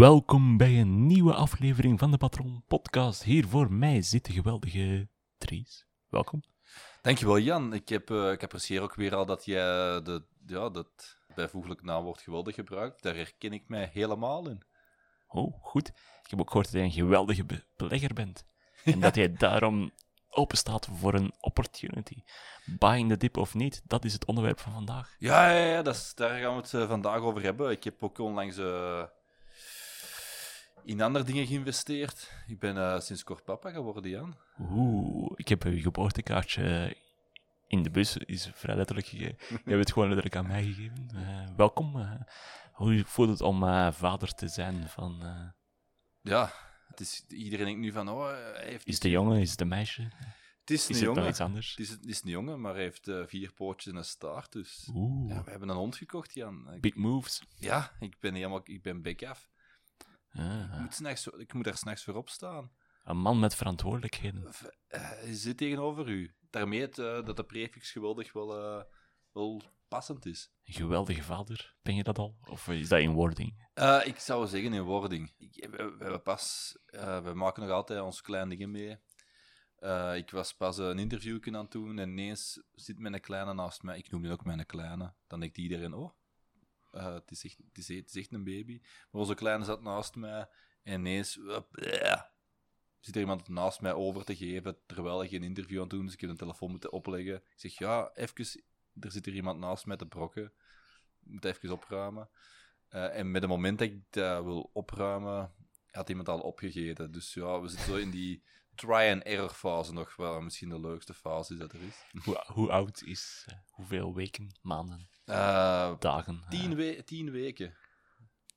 Welkom bij een nieuwe aflevering van de Patron Podcast. Hier voor mij zit de geweldige Dries. Welkom. Dankjewel Jan. Ik, heb, uh, ik apprecieer ook weer al dat jij de, ja, dat bijvoeglijk naamwoord geweldig gebruikt. Daar herken ik mij helemaal in. Oh, goed. Ik heb ook gehoord dat jij een geweldige be belegger bent. En dat jij daarom open staat voor een opportunity. Buying the dip of niet, dat is het onderwerp van vandaag. Ja, ja, ja dat is, daar gaan we het uh, vandaag over hebben. Ik heb ook onlangs uh, in andere dingen geïnvesteerd. Ik ben uh, sinds kort papa geworden, Jan. Oeh, ik heb uw geboortekaartje in de bus, is vrij letterlijk gegeven. Je hebt het gewoon letterlijk aan mij gegeven. welkom. hoe voelt het om vader te zijn van... Ja, het is, iedereen denkt nu van, oh, hij heeft... Is het een jongen, is het een meisje? Het is, is een jongen. iets anders? Het is, het is een jongen, maar hij heeft vier pootjes en een staart, dus... Oeh. Ja, we hebben een hond gekocht, Jan. Big moves. Ja, ik ben helemaal... Ik ben bek af. Ah. Ik, moet s'nachts, ik moet er s'nachts voor opstaan. Een man met verantwoordelijkheden. Uh, hij zit tegenover u. Daarmee het, uh, dat de prefix geweldig wel, uh, wel passend is. Een geweldige vader, ben je dat al? Of is dat in wording? Ik zou zeggen in wording. Ik, we, we, pas, we maken nog altijd onze kleine dingen mee. Uh, ik was pas een interview aan het doen en ineens zit mijn kleine naast mij. Ik noem die ook mijn kleine. Dan denkt iedereen, oh, uh, het, is echt, een baby. Maar onze kleine zat naast mij en ineens uh, zit er iemand naast mij over te geven terwijl ik een interview aan het doen Dus ik heb een telefoon moeten opleggen. Ik zeg, ja, even, er zit er iemand naast mij te brokken. Ik moet even opruimen. Uh, en met het moment dat ik dat wil opruimen, had iemand al opgegeten. Dus ja, we zitten zo in die try-and-error fase nog wel. Misschien de leukste fase dat er is. Hoe, hoe oud is, uh, hoeveel weken, maanden, uh, dagen? Tien, we tien weken.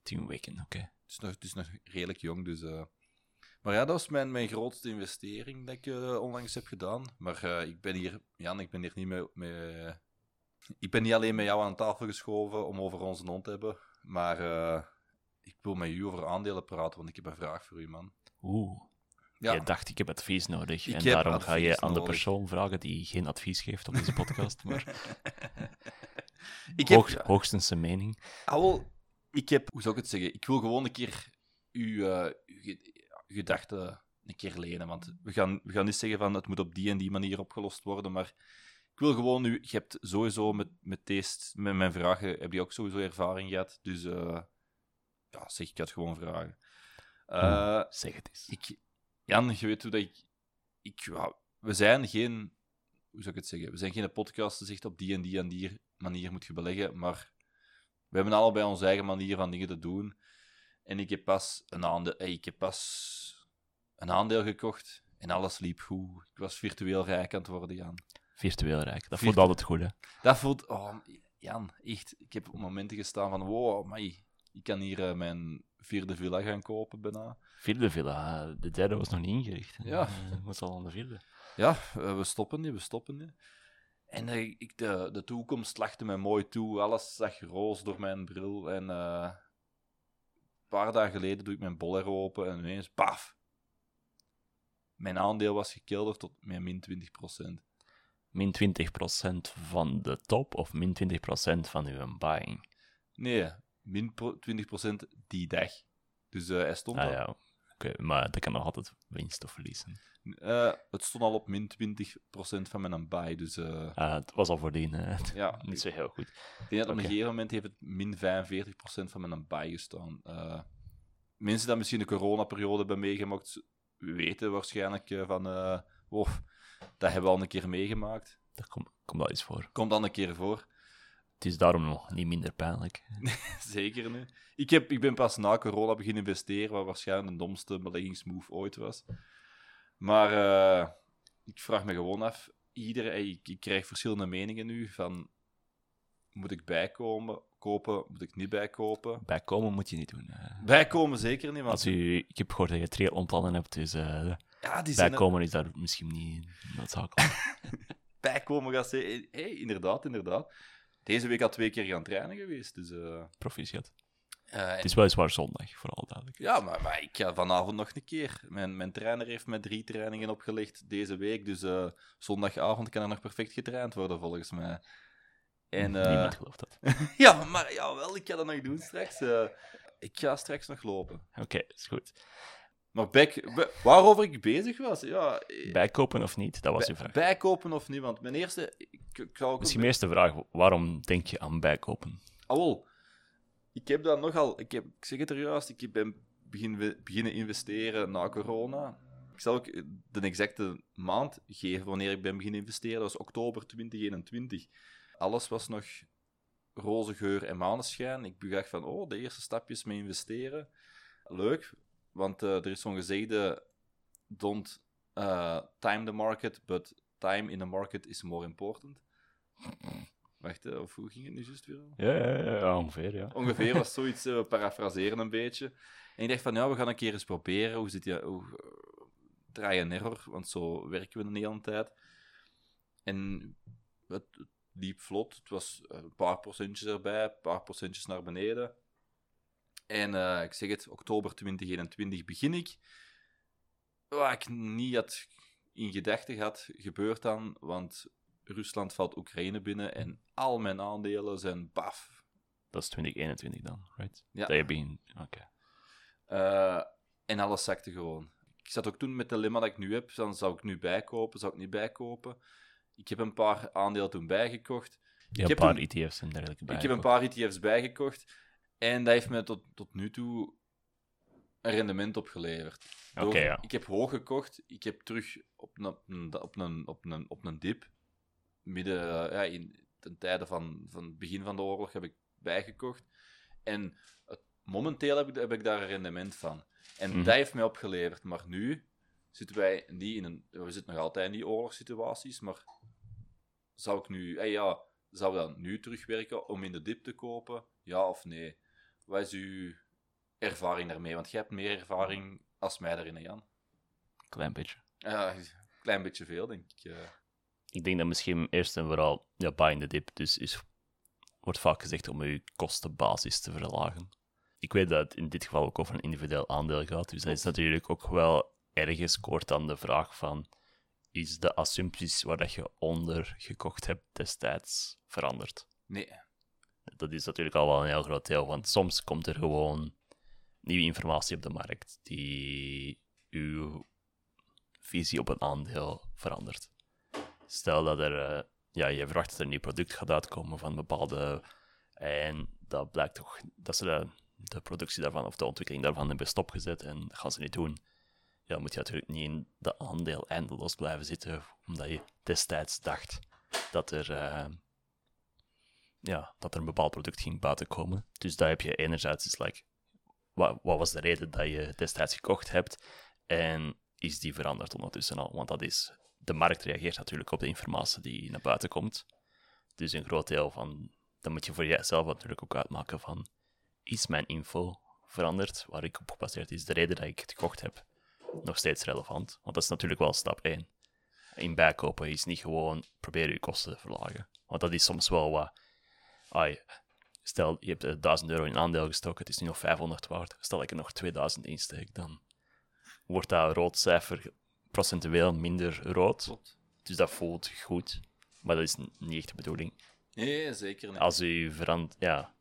Tien weken, oké. Okay. Het, is nog, het is nog redelijk jong, dus... Uh... Maar ja, dat was mijn, mijn grootste investering dat ik onlangs heb gedaan. Maar ik ben hier... Jan, ik ben hier niet mee... mee ik ben niet alleen met jou aan tafel geschoven om over onze hond te hebben, maar ik wil met u over aandelen praten, want ik heb een vraag voor u, man. Oeh. Ja. Je dacht, ik heb advies nodig. Ik en daarom ga je aan de persoon vragen die geen advies geeft op deze podcast, maar ik heb, hoog, hoogstens zijn mening. Ah, wel, ik heb, hoe zou ik het zeggen? Ik wil gewoon een keer uw, uh, uw ge- gedachten een keer lenen. Want we gaan, we gaan niet zeggen van het moet op die en die manier opgelost worden, maar ik wil gewoon nu. Je hebt sowieso met, met, deze, met mijn vragen heb je ook sowieso ervaring gehad. Dus uh, ja, zeg ik had gewoon vragen. Uh, zeg het eens. Ik, Jan, je weet hoe dat ik. ik ja, we zijn geen. Hoe zou ik het zeggen? We zijn geen podcast die zegt op die en die en die manier moet je beleggen. Maar we hebben allebei onze eigen manier van dingen te doen. En ik heb pas een aandeel, ik heb pas een aandeel gekocht en alles liep goed. Ik was virtueel rijk aan het worden, Jan. Virtueel rijk, dat Virtu voelt altijd goed, hè? Dat voelt. Oh, Jan, echt. Ik heb op momenten gestaan van: wow, amai, ik kan hier uh, mijn vierde villa gaan kopen bijna. Vierde villa, de derde was nog niet ingericht. Ja. Uh, was al aan de vierde. Ja, we stoppen niet, we stoppen niet. En ik, de, de toekomst lachte mij mooi toe. Alles zag roos door mijn bril. En uh, een paar dagen geleden doe ik mijn boller open en ineens, paf! Mijn aandeel was gekelderd tot min 20%. Min 20% van de top of min 20% van uw buying? Nee, min 20% die dag. Dus uh, hij stond ah, al. Ja, oké, okay, maar dat kan nog altijd winst of verliezen. Uh, het stond al op min 20% van mijn buy, dus... Uh, ah, het was al voordien? Ja. Niet zo heel goed. Ik denk dat op een gegeven moment heeft het min 45% van mijn buy gestaan. Mensen die misschien de coronaperiode hebben meegemaakt, weten waarschijnlijk van... oh, dat hebben we al een keer meegemaakt. Dat komt kom wel eens voor. Komt dan een keer voor. Het is daarom nog niet minder pijnlijk. Zeker nu. Ik, heb, ik ben pas na corona beginnen investeren, wat waarschijnlijk de domste beleggingsmove ooit was. Maar uh, ik vraag me gewoon af, iedereen, ik, ik, krijg verschillende meningen nu van, moet ik bijkomen, kopen, moet ik niet bijkopen? Bijkomen moet je niet doen. Bijkomen zeker niet, want... Als u, ik heb gehoord dat je triathlonplannen hebt, dus uh, ja, die bijkomen er... is daar misschien niet noodzakelijk. bijkomen gaat zeggen, hey, inderdaad, inderdaad. Deze week al twee keer gaan trainen geweest, dus... Uh... Proficiat. Uh, het is weliswaar zondag, vooral duidelijk. Ja, maar, maar, ik ga vanavond nog een keer. Mijn, mijn trainer heeft me drie trainingen opgelegd deze week, dus uh, zondagavond kan er nog perfect getraind worden, volgens mij. En, uh... Niemand gelooft dat. ja, maar ja, wel, ik ga dat nog doen straks. Ik ga straks nog lopen. Oké, is goed. Maar back, ba- waarover ik bezig was, ja... eh, Bijkopen of niet? Dat was je vraag. bijkopen of niet, want mijn eerste... Ik, ik ook Misschien mijn eerste vraag, waarom denk je aan bijkopen? Ah, wel. Ik heb dat nogal... Ik, heb, ik zeg het er juist, ik ben begin, beginnen investeren na corona. Ik zal ook de exacte maand geven wanneer ik ben beginnen investeren. Dat was oktober 2021. Alles was nog roze geur en maneschijn. Ik bedacht van, oh, de eerste stapjes met investeren. Leuk, want eh, er is zo'n gezegde... Don't eh, time the market, but time in the market is more important. Wacht, of hoe ging het nu juist weer? al? Ja, ja, ja, ongeveer, ja. Ongeveer was zoiets, eh, we parafraseren een beetje. En ik dacht van, ja, we gaan een keer eens proberen. Hoe zit je, hoe, eh, try and error, want zo werken we een hele tijd. En het, het liep vlot. Het was eh, een paar procentjes erbij, een paar procentjes naar beneden. En eh, ik zeg het, oktober 2021 begin ik. Wat ik niet had in gedachten had, gebeurt dan, want Rusland valt Oekraïne binnen en al mijn aandelen zijn baf, Dat is 2021 dan, right? Ja. Dat je. Oké. Eh, en alles zakte gewoon. Ik zat ook toen met het dilemma dat ik nu heb. Dan zou ik nu bijkopen, zou ik niet bijkopen. Ik heb een paar aandelen toen bijgekocht. Je Ik hebt heb een paar een- ETF's en dergelijke Ik heb een paar ETF's bijgekocht. En dat heeft me tot, tot nu toe rendement opgeleverd. Oké, ja. Ik heb hoog gekocht. Ik heb terug op een, op een, op een, op een, op een dip. Midden, eh, ja, in, ten tijde van, van het begin van de oorlog heb ik bijgekocht. En het- momenteel heb ik, heb ik daar een rendement van. En Mhm. dat heeft mij opgeleverd. Maar nu zitten wij niet in een... We zitten nog altijd in die oorlogssituaties, maar zou ik nu... eh, ja, zou dat nu terugwerken om in de dip te kopen? Ja of nee? Wat is uw ervaring daarmee? Want jij hebt meer ervaring als mij daarin, hè, Jan. Klein beetje. Ja, klein beetje veel, denk ik. eh. Ik denk dat misschien eerst en vooral, ja, buy in the dip, dus is, wordt vaak gezegd om je kostenbasis te verlagen. Ik weet dat het in dit geval ook over een individueel aandeel gaat, dus dat is natuurlijk ook wel ergens koort aan de vraag van, is de assumpties waar dat je onder gekocht hebt destijds veranderd? Nee. Dat is natuurlijk al wel een heel groot deel, want soms komt er gewoon nieuwe informatie op de markt die uw visie op een aandeel verandert. Stel dat er, eh, ja, je verwacht dat er een nieuw product gaat uitkomen van een bepaalde, en dat blijkt toch dat ze de, de productie daarvan of de ontwikkeling daarvan hebben stopgezet en dat gaan ze niet doen. Ja, dan moet je natuurlijk niet in de aandeel eindeloos blijven zitten, omdat je destijds dacht dat er, eh, ja, dat er een bepaald product ging buiten komen. Dus daar heb je enerzijds is like, wat, wat was de reden dat je destijds gekocht hebt en is die veranderd ondertussen al? Want dat is, de markt reageert natuurlijk op de informatie die naar buiten komt. Dus een groot deel van, dan moet je voor jezelf natuurlijk ook uitmaken van, is mijn info veranderd, waar ik op gebaseerd is, de reden dat ik het gekocht heb, nog steeds relevant? Want dat is natuurlijk wel stap 1. In bijkopen is niet gewoon proberen je kosten te verlagen. Want dat is soms wel wat ai, stel je hebt eh, 1000 euro in aandeel gestoken, het is nu nog 500 waard. Stel ik er nog 2000 insteek, dan wordt dat rood cijfer procentueel minder rood. Klopt. Dus dat voelt goed. Maar dat is niet echt de bedoeling. Nee, zeker niet. Als u verandert, ja,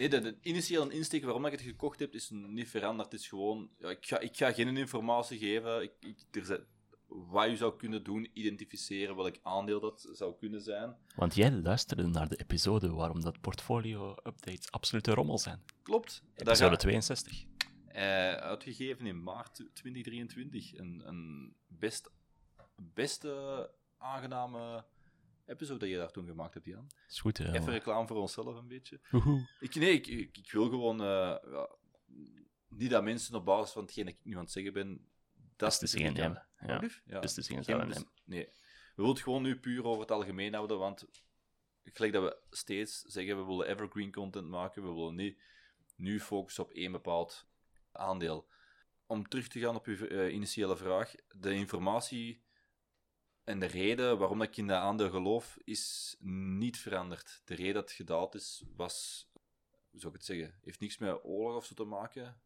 Nee, de, de initiële insteek waarom ik het gekocht heb, is niet veranderd. Het is gewoon... Ja, ik, ga, ik ga geen informatie geven. Ik, ik, er zijn, wat je zou kunnen doen, identificeren welk aandeel dat zou kunnen zijn. want jij luisterde naar de episode waarom dat portfolio-updates absolute rommel zijn. Klopt. Daar Episode ga- 62. Eh, uitgegeven in maart 2023. Een, een best, beste aangename episode dat je daar toen gemaakt hebt, Jan. Is goed, hè? Even reclame voor onszelf een beetje. Woehoe. Ik, nee, ik, ik, ik wil gewoon... eh, ja, niet dat mensen op basis van hetgeen dat ik nu aan het zeggen ben... Dat nemen. aan- Ja. Ja. Beslissingen Geen nemen. Nee. We willen het gewoon nu puur over het algemeen houden, want gelijk dat we steeds zeggen, we willen evergreen content maken, we willen niet nu focussen op één bepaald aandeel. Om terug te gaan op uw eh, initiële vraag, de informatie en de reden waarom dat ik in dat aandeel geloof, is niet veranderd. De reden dat het gedaald is, was, hoe zou ik het zeggen, heeft niks met oorlog of zo te maken.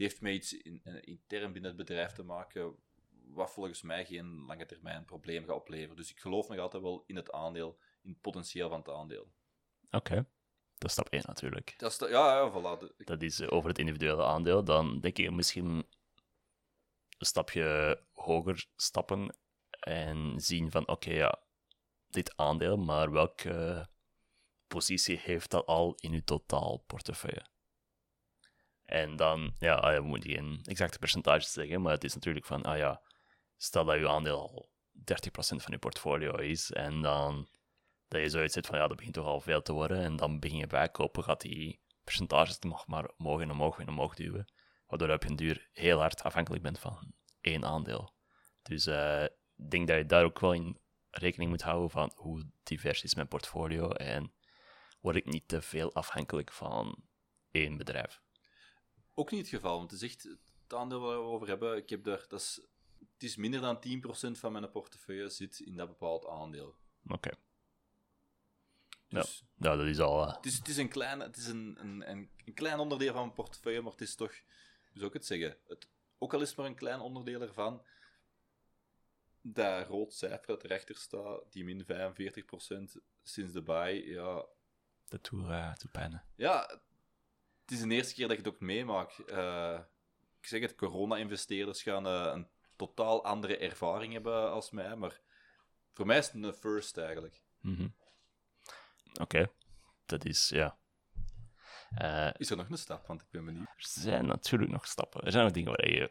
Die heeft met iets in, eh, intern binnen het bedrijf te maken, wat volgens mij geen lange termijn probleem gaat opleveren. Dus ik geloof nog altijd wel in het aandeel, in het potentieel van het aandeel. Oké. Dat is stap 1 natuurlijk. Dat is de- ja, ja, voilà. De- Dat is eh, over het individuele aandeel. Dan denk ik misschien een stapje hoger stappen en zien van oké, ja, dit aandeel, maar welke positie heeft dat al in uw totaalportefeuille? En dan, ja, ah, je moet geen exacte percentage zeggen, maar het is natuurlijk van, ah ja, stel dat uw aandeel al 30% van je portfolio is en dan dat je zoiets zit van, ja, dat begint toch al veel te worden en dan begin je bijkopen, gaat die percentages nog maar omhoog en omhoog en omhoog duwen, waardoor je op een duur heel hard afhankelijk bent van één aandeel. Dus eh, ik denk dat je daar ook wel in rekening moet houden van hoe divers is mijn portfolio en word ik niet te veel afhankelijk van één bedrijf. Ook niet het geval, want het is echt het aandeel waar we over hebben. Ik heb daar, dat is, het is minder dan 10% van mijn portefeuille zit in dat bepaald aandeel. Oké, Dus nou dat is al... eh, het, is, het is, een, klein, het is een, een, een, een klein onderdeel van mijn portefeuille, maar het is toch, hoe zou ik het zeggen? Het, ook al is het maar een klein onderdeel ervan, dat rood cijfer dat erachter staat, die min 45% sinds de buy, ja, dat doet, eh, doet pijn. Ja, het is de eerste keer dat ik het ook meemaak. Eh, ik zeg het, corona-investeerders gaan eh, een totaal andere ervaring hebben als mij, maar voor mij is het een first eigenlijk. Mhm. Oké, dat is, ja... Eh, Is er nog een stap? Want ik ben benieuwd. Er zijn natuurlijk nog stappen. Er zijn nog dingen waar je.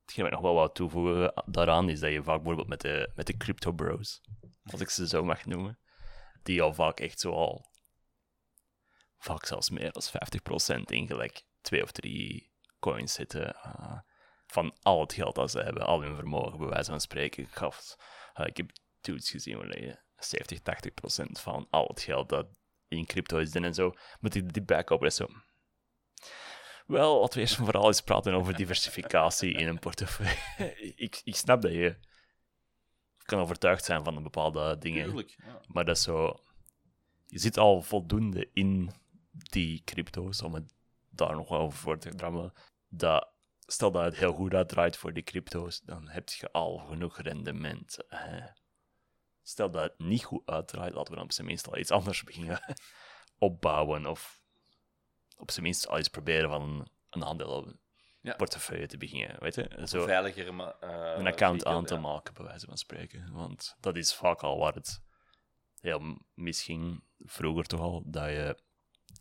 Hetgeen wat ik nog wel wou toevoegen daaraan is dat je vaak bijvoorbeeld met de, met de crypto bros, als ik ze zo mag noemen, die al vaak echt zo al. Vaak zelfs meer dan 50% in gelijk twee of drie coins zitten. eh, van al het geld dat ze hebben, al hun vermogen, bij wijze van spreken. Ik, gaf, eh, ik heb dudes gezien waar je 70, 80% van al het geld dat in crypto is en zo, moet die, die backup zo. Wel, wat we eerst en vooral eens praten over diversificatie in een portefeuille. ik, ik snap dat je kan overtuigd zijn van een bepaalde dingen, Tuurlijk. Ja. maar dat is zo... Je zit al voldoende in die crypto's, om het daar nog wel over voor te drammen, dat stel dat het heel goed uitdraait voor die crypto's, dan heb je al genoeg rendement. hè. Stel dat het niet goed uitdraait, laten we dan op zijn minst al iets anders beginnen opbouwen of op zijn minst al eens proberen van een, een Ja. portefeuille te beginnen, weet je? Zo Veiliger, eh, een account aan te ja. maken, bij wijze van spreken. Want dat is vaak al waar het heel misschien vroeger toch al, dat je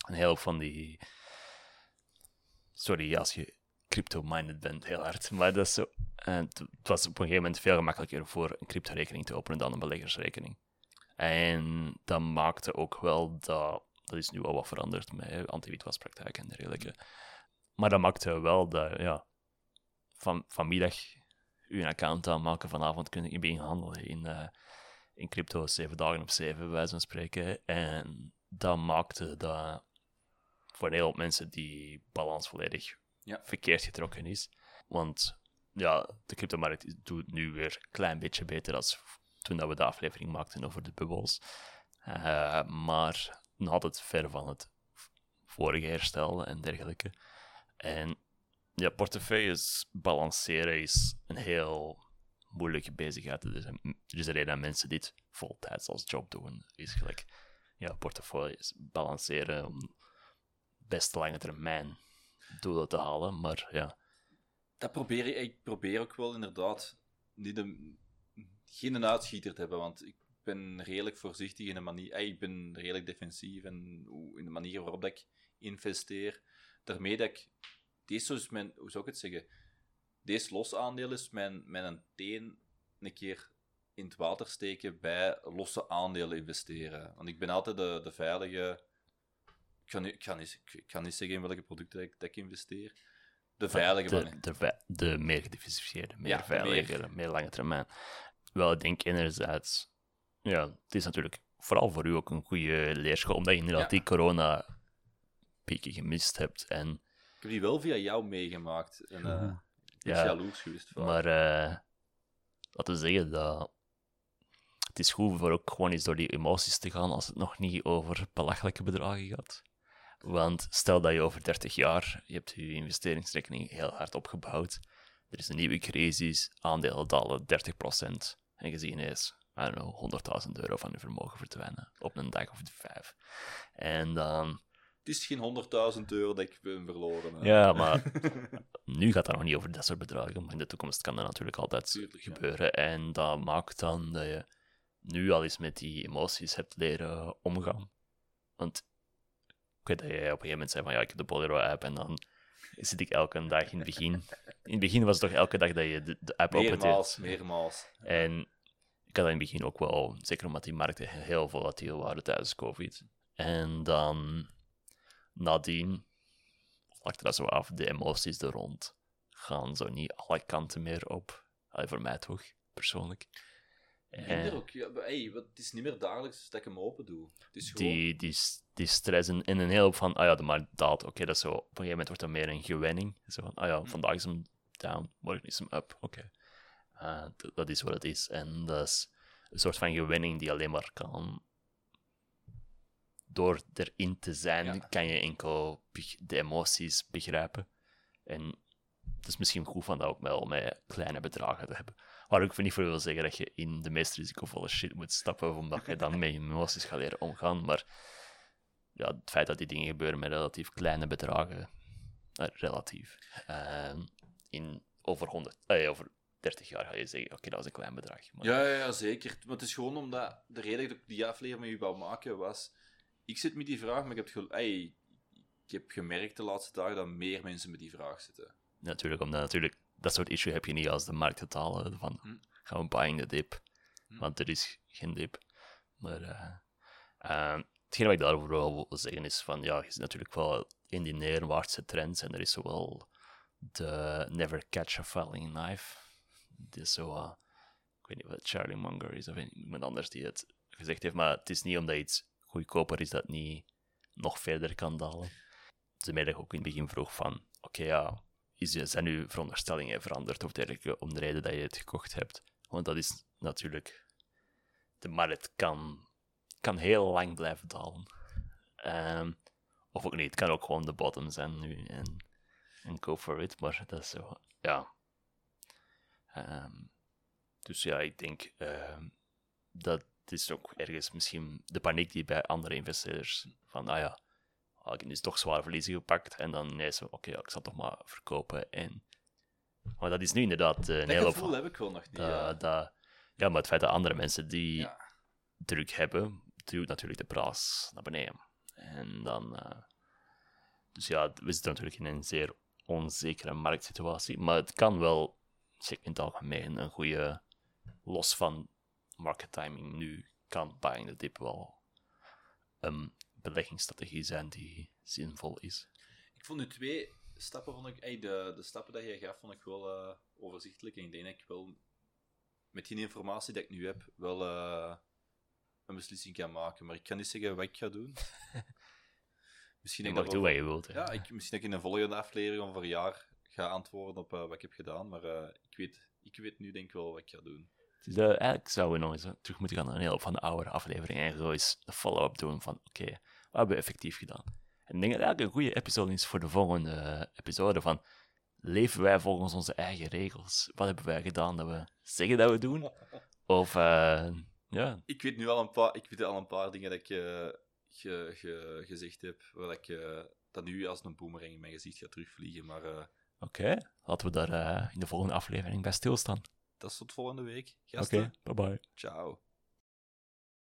een heel van die. Sorry als je crypto-minded bent, heel hard. Maar dat is zo. En het het was op een gegeven moment veel gemakkelijker voor een crypto-rekening te openen dan een beleggersrekening. En dat maakte ook wel dat. Dat is nu al wat veranderd met anti-witwaspraktijken en dergelijke. Maar dat maakte wel dat, ja, van, vanmiddag je account aanmaken. Vanavond kun je beginnen handelen in, eh, in crypto, zeven dagen op zeven, bij wijze van spreken. En dat maakte dat voor een hele hoop mensen die balans volledig Ja. verkeerd getrokken is. Want ja, de cryptomarkt is- doet nu weer een klein beetje beter dan toen dat we de aflevering maakten over de bubbels. Eh, maar nog altijd ver van het vorige herstel en dergelijke. En ja, portefeuilles balanceren is een heel moeilijke bezigheid. Er, zijn, er is een reden dat mensen dit voltijds als job doen. Is gelijk, ja, portefeuilles balanceren om best lange termijn doelen te halen. Maar ja, Dat probeer ik, probeer ook wel inderdaad niet een, geen een uitschieter te hebben, want ik ben redelijk voorzichtig in de manier, eh, ik ben redelijk defensief en in de manier waarop ik investeer. Daarmee dat ik, deze is mijn, hoe zou ik het zeggen, deze los aandeel is mijn, mijn teen een keer in het water steken bij losse aandelen investeren. Want ik ben altijd de, de veilige, ik ga, niet, ik, ga niet, ik niet zeggen in welke producten ik, dat ik investeer, de veilige de, de, ve- de meer gediversifieerde, meer Ja, de veiligere, meer... lange termijn. Wel, ik denk enerzijds, ja, het is natuurlijk vooral voor u ook een goede leerschool, omdat je inderdaad Ja. die corona-pieken gemist hebt. En, Ik heb die wel via jou meegemaakt. En, eh Ja, jaloers geweest. maar eh, laten we zeggen dat het is goed voor ook gewoon eens door die emoties te gaan als het nog niet over belachelijke bedragen gaat. Want stel dat je over 30 jaar, je hebt je investeringsrekening heel hard opgebouwd, er is een nieuwe crisis, aandelen dalen 30%, en je ziet ineens I don't know, 100.000 euro van je vermogen verdwijnen op een dag of vijf. En dan, Het is geen 100.000 euro dat ik ben verloren. hè. ja, maar nu gaat het nog niet over dat soort bedragen, maar in de toekomst kan dat natuurlijk altijd Tuurlijk, ja. gebeuren. En dat maakt dan dat je nu al eens met die emoties hebt leren omgaan. Want ik weet dat jij op een gegeven moment zei van ja, ik heb de Bolero-app en dan zit ik elke dag in het begin. In het begin was het toch elke dag dat je de, de app Meermaals, opent. meermaals. En ik had dat in het begin ook wel, zeker omdat die markten heel volatiel waren tijdens COVID. En dan nadien vlakte dat zo af, de emoties er rond gaan zo niet alle kanten meer op. Allee, voor mij toch, persoonlijk. Minder En ook. Ja, maar, hey, wat, het is niet meer dagelijks dat ik hem open doe. Het is gewoon... die, die, die stress en, en een heel hoop van, ah ja, de markt daalt. Oké, dat is zo, op een gegeven moment wordt dat meer een gewenning. Zo van, ah ja, vandaag is hem down, morgen is hem up. Oké. Uh, dat is wat het is. En dat is een soort van gewenning die alleen maar kan. Door erin te zijn, Ja. kan je enkel de emoties begrijpen. En het is misschien goed van dat ook wel met kleine bedragen te hebben. Waar ik niet voor wil zeggen dat je in de meest risicovolle shit moet stappen, omdat je dan met je emoties gaat leren omgaan. Maar ja, het feit dat die dingen gebeuren met relatief kleine bedragen, eh, relatief, ehm, in over, 100, eh, over 30 jaar ga je zeggen, oké, dat was een klein bedrag. Maar Ja, ja, ja, zeker. Maar het is gewoon omdat de reden dat ik die aflevering met u wou maken was. Ik zit met die vraag, maar ik heb, gel- hey, ik heb gemerkt de laatste dagen dat meer mensen met die vraag zitten. natuurlijk, omdat natuurlijk, dat soort issue heb je niet als de markt totale van, Hm. gaan we buying the dip. Hm. Want er is geen dip. Maar eh, hetgeen wat ik daarover wil zeggen is van, ja, je ziet natuurlijk wel in die neerwaartse trends en er is zowel de never catch a falling knife. Die is zo, eh, ik weet niet wat Charlie Munger is of iemand anders die het gezegd heeft, maar het is niet omdat iets goedkoper is dat het niet nog verder kan dalen. Ze ik ook in het begin vroeg van, oké ja, is, je- zijn uw veronderstellingen veranderd of dergelijke om de reden dat je het gekocht hebt? Want dat is natuurlijk, de markt kan, kan heel lang blijven dalen. Ehm, of ook niet, het kan ook gewoon de bottom zijn nu en, en go for it, maar dat is zo, ja. Ehm, dus ja, ik denk ehm, dat is ook ergens misschien de paniek die bij andere investeerders van, ah ja, ah, ik heb nu toch zware verliezen gepakt en dan nee, zo, oké, ja, ik zal toch maar verkopen en... Maar dat is nu inderdaad eh, een Dat hele... gevoel heb ik wel nog niet. Dat, ja. dat, ja, maar het feit dat andere mensen die Ja. druk hebben, duwt natuurlijk de prijs naar beneden. En dan... eh, dus ja, we zitten natuurlijk in een zeer onzekere marktsituatie. Maar het kan wel, zeker in het algemeen, een goede... Los van market timing nu, kan buying the dip wel een beleggingsstrategie zijn die zinvol is. Ik vond nu twee stappen, vond ik, de, de stappen die jij gaf, vond ik wel eh, overzichtelijk. En ik denk dat ik wel met die informatie die ik nu heb, wel eh, een beslissing kan maken. Maar ik kan niet zeggen wat ik ga doen. misschien Je dat mag ik doen wat je wilt. hè. Ja, ik, misschien dat ik in een volgende aflevering over een jaar ga antwoorden op eh, wat ik heb gedaan. Maar ik, weet, ik weet nu denk ik wel wat ik ga doen. Dus eh, eigenlijk zouden we nog eens eh, terug moeten gaan naar een heel van de oude afleveringen en zo eens een follow-up doen van oké, wat hebben we effectief gedaan? En ik denk dat eigenlijk een goede episode is voor de volgende eh, episode van leven wij volgens onze eigen regels? Wat hebben wij gedaan dat we zeggen dat we doen? Of eh, ja, Ik weet nu al een paar, ik weet al een paar dingen dat ik eh, ge, ge- gezegd heb, waar ik eh, dat nu als een boomerang in mijn gezicht ga terugvliegen. Maar eh, oké, laten we daar eh, in de volgende aflevering bij stilstaan. Dat is tot volgende week. Oké, bye bye. ciao.